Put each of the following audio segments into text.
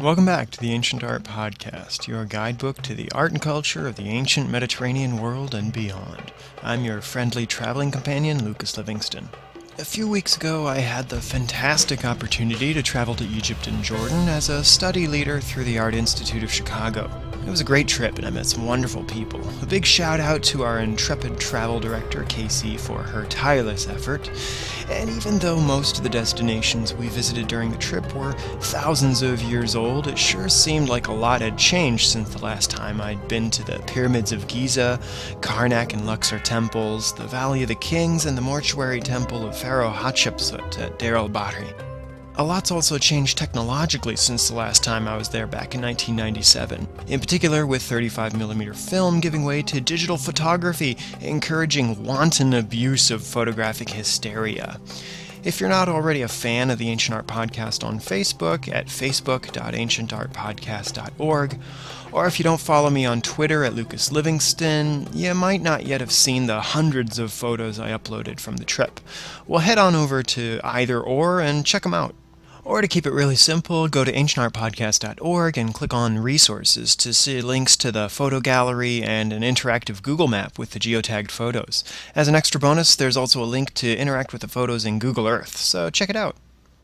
Welcome back to the Ancient Art Podcast, your guidebook to the art and culture of the ancient Mediterranean world and beyond. I'm your friendly traveling companion, Lucas Livingston. A few weeks ago, I had the fantastic opportunity to travel to Egypt and Jordan as a study leader through the Art Institute of Chicago. It was a great trip and I met some wonderful people. A big shout out to our intrepid travel director, Casey, for her tireless effort. And even though most of the destinations we visited during the trip were thousands of years old, it sure seemed like a lot had changed since the last time I'd been to the pyramids of Giza, Karnak and Luxor temples, the Valley of the Kings, and the mortuary temple of Pharaoh Hatshepsut at Deir el-Bahri. A lot's also changed technologically since the last time I was there back in 1997, in particular with 35mm film giving way to digital photography, encouraging wanton abuse of photographic hysteria. If you're not already a fan of the Ancient Art Podcast on Facebook at facebook.ancientartpodcast.org, or if you don't follow me on Twitter at Lucas Livingston, you might not yet have seen the hundreds of photos I uploaded from the trip. Well, head on over to either or and check them out. Or to keep it really simple, go to ancientartpodcast.org and click on Resources to see links to the photo gallery and an interactive Google map with the geotagged photos. As an extra bonus, there's also a link to interact with the photos in Google Earth, so check it out.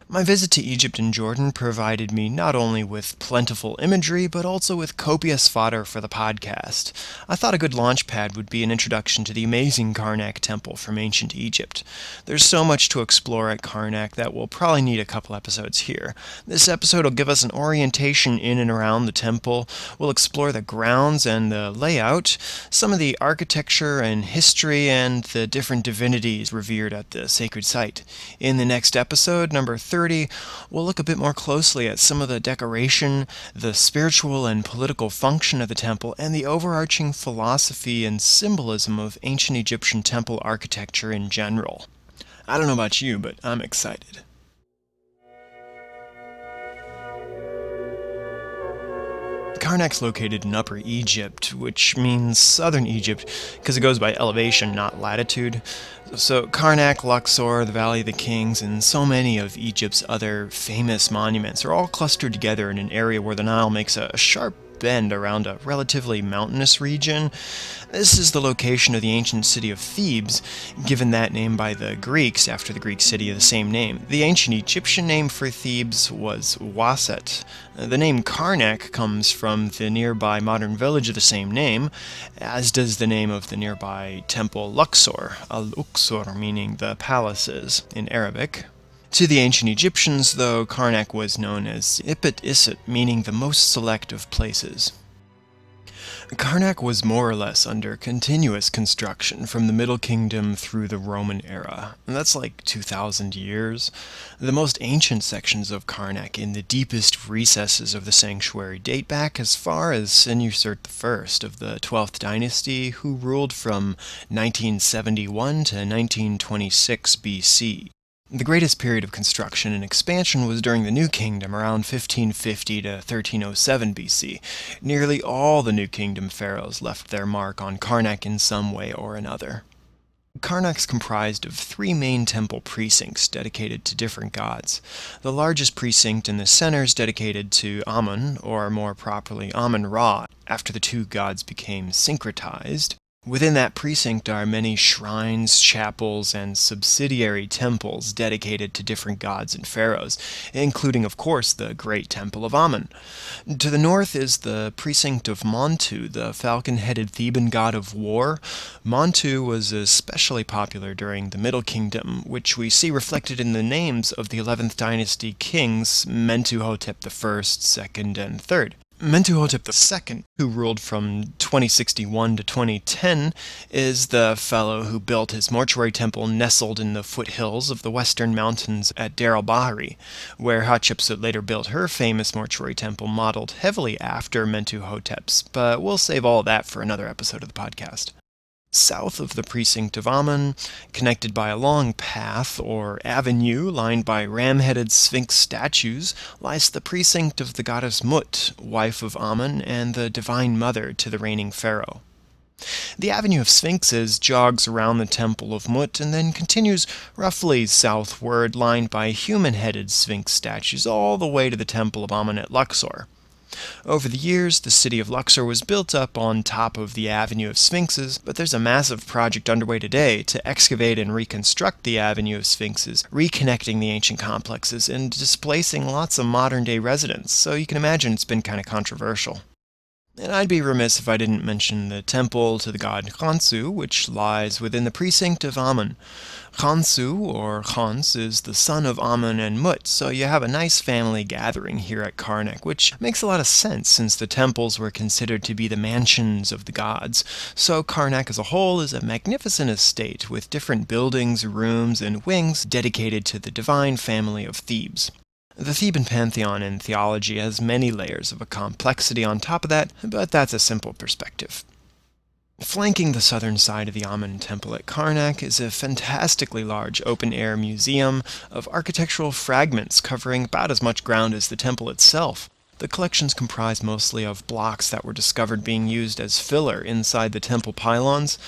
My visit to Egypt and Jordan provided me not only with plentiful imagery, but also with copious fodder for the podcast. I thought a good launch pad would be an introduction to the amazing Karnak Temple from ancient Egypt. There's so much to explore at Karnak that we'll probably need a couple episodes here. This episode will give us an orientation in and around the temple. We'll explore the grounds and the layout, some of the architecture and history, and the different divinities revered at the sacred site. In the next episode, number 30, we'll look a bit more closely at some of the decoration, the spiritual and political function of the temple, and the overarching philosophy and symbolism of ancient Egyptian temple architecture in general. I don't know about you, but I'm excited. Karnak's located in Upper Egypt, which means southern Egypt because it goes by elevation, not latitude. So, Karnak, Luxor, the Valley of the Kings, and so many of Egypt's other famous monuments are all clustered together in an area where the Nile makes a sharp bend around a relatively mountainous region. This is the location of the ancient city of Thebes, given that name by the Greeks after the Greek city of the same name. The ancient Egyptian name for Thebes was Waset. The name Karnak comes from the nearby modern village of the same name, as does the name of the nearby temple Luxor, al-Uqsor meaning the palaces in Arabic. To the ancient Egyptians, though, Karnak was known as Ipit Isit, meaning the most select of places. Karnak was more or less under continuous construction from the Middle Kingdom through the Roman era. And that's like 2,000 years. The most ancient sections of Karnak in the deepest recesses of the sanctuary date back as far as Senusert I of the 12th dynasty, who ruled from 1971 to 1926 BC. The greatest period of construction and expansion was during the New Kingdom around 1550 to 1307 BC. Nearly all the New Kingdom pharaohs left their mark on Karnak in some way or another. Karnak's comprised of three main temple precincts dedicated to different gods. The largest precinct in the center is dedicated to Amun, or more properly Amun Ra, after the two gods became syncretized. Within that precinct are many shrines, chapels, and subsidiary temples dedicated to different gods and pharaohs, including, of course, the great Temple of Amun. To the north is the precinct of Montu, the falcon headed Theban god of war. Montu was especially popular during the Middle Kingdom, which we see reflected in the names of the 11th dynasty kings Mentuhotep I, II, and III. Mentuhotep II, who ruled from 2061 to 2010, is the fellow who built his mortuary temple nestled in the foothills of the western mountains at Deir el-Bahri, where Hatshepsut later built her famous mortuary temple modeled heavily after Mentuhotep's, but we'll save all that for another episode of the podcast. South of the precinct of Amun, connected by a long path or avenue lined by ram headed sphinx statues, lies the precinct of the goddess Mut, wife of Amun and the divine mother to the reigning pharaoh. The Avenue of Sphinxes jogs around the Temple of Mut and then continues roughly southward, lined by human headed Sphinx statues, all the way to the Temple of Amun at Luxor. Over the years, the city of Luxor was built up on top of the Avenue of Sphinxes, but there's a massive project underway today to excavate and reconstruct the Avenue of Sphinxes, reconnecting the ancient complexes and displacing lots of modern day residents, so you can imagine it's been kind of controversial. And I'd be remiss if I didn't mention the temple to the god Khonsu, which lies within the precinct of Amun. Khonsu, or Khons, is the son of Amun and Mut, so you have a nice family gathering here at Karnak, which makes a lot of sense since the temples were considered to be the mansions of the gods. So Karnak as a whole is a magnificent estate with different buildings, rooms, and wings dedicated to the divine family of Thebes. The Theban pantheon in theology has many layers of a complexity on top of that, but that's a simple perspective. Flanking the southern side of the Amun temple at Karnak is a fantastically large open air museum of architectural fragments covering about as much ground as the temple itself. The collections comprise mostly of blocks that were discovered being used as filler inside the temple pylons.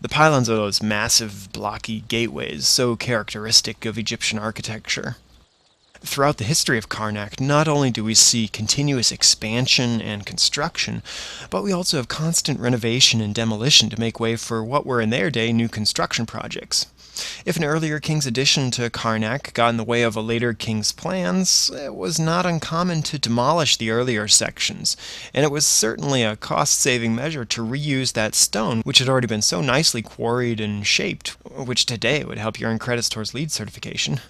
The pylons are those massive, blocky gateways so characteristic of Egyptian architecture. Throughout the history of Karnak, not only do we see continuous expansion and construction, but we also have constant renovation and demolition to make way for what were in their day new construction projects. If an earlier king's addition to Karnak got in the way of a later king's plans, it was not uncommon to demolish the earlier sections, and it was certainly a cost saving measure to reuse that stone, which had already been so nicely quarried and shaped, which today would help you earn credits towards LEED certification.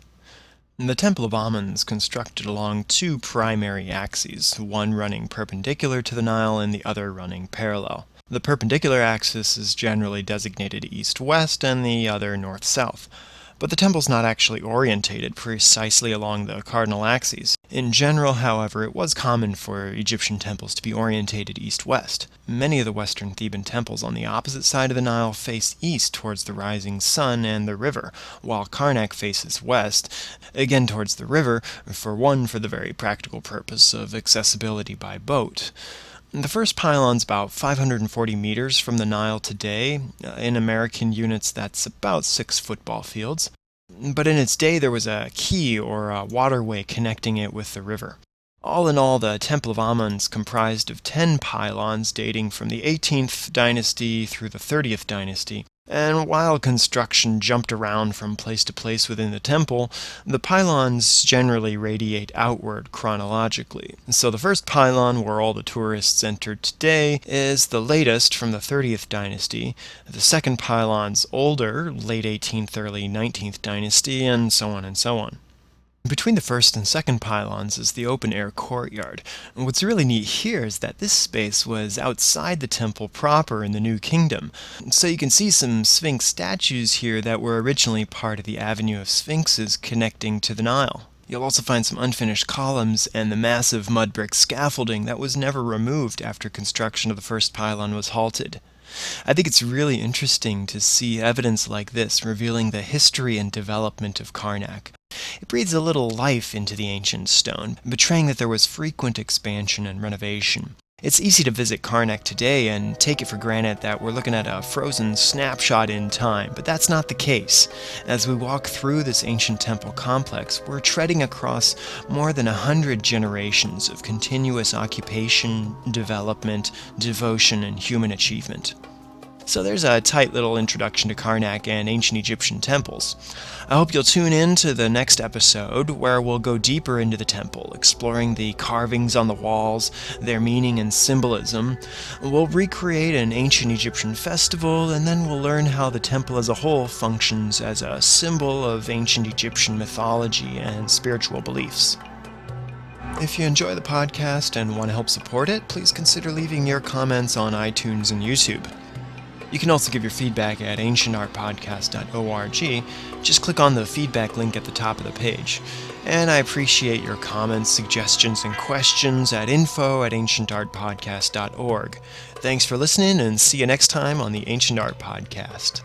The Temple of Amun is constructed along two primary axes, one running perpendicular to the Nile and the other running parallel. The perpendicular axis is generally designated east-west and the other north-south but the temple's not actually orientated precisely along the cardinal axes. In general, however, it was common for Egyptian temples to be orientated east-west. Many of the western Theban temples on the opposite side of the Nile face east towards the rising sun and the river, while Karnak faces west, again towards the river, for one for the very practical purpose of accessibility by boat. The first pylon's about 540 meters from the Nile today. Uh, in American units, that's about six football fields. But in its day, there was a quay or a waterway connecting it with the river. All in all, the Temple of Amun's comprised of 10 pylons dating from the 18th dynasty through the 30th dynasty, and while construction jumped around from place to place within the temple, the pylons generally radiate outward chronologically. So the first pylon, where all the tourists enter today, is the latest from the 30th dynasty. The second pylon's older, late 18th, early 19th dynasty, and so on and so on. Between the first and second pylons is the open air courtyard. And what's really neat here is that this space was outside the temple proper in the New Kingdom. So you can see some Sphinx statues here that were originally part of the Avenue of Sphinxes connecting to the Nile. You'll also find some unfinished columns and the massive mud brick scaffolding that was never removed after construction of the first pylon was halted. I think it's really interesting to see evidence like this revealing the history and development of Karnak. It breathes a little life into the ancient stone, betraying that there was frequent expansion and renovation. It's easy to visit Karnak today and take it for granted that we're looking at a frozen snapshot in time, but that's not the case. As we walk through this ancient temple complex, we're treading across more than a hundred generations of continuous occupation, development, devotion, and human achievement. So there's a tight little introduction to Karnak and ancient Egyptian temples. I hope you'll tune in to the next episode where we'll go deeper into the temple, exploring the carvings on the walls, their meaning and symbolism. We'll recreate an ancient Egyptian festival, and then we'll learn how the temple as a whole functions as a symbol of ancient Egyptian mythology and spiritual beliefs. If you enjoy the podcast and want to help support it, please consider leaving your comments on iTunes and YouTube. You can also give your feedback at ancientartpodcast.org. Just click on the feedback link at the top of the page. And I appreciate your comments, suggestions, and questions at info at ancientartpodcast.org. Thanks for listening, and see you next time on the Ancient Art Podcast.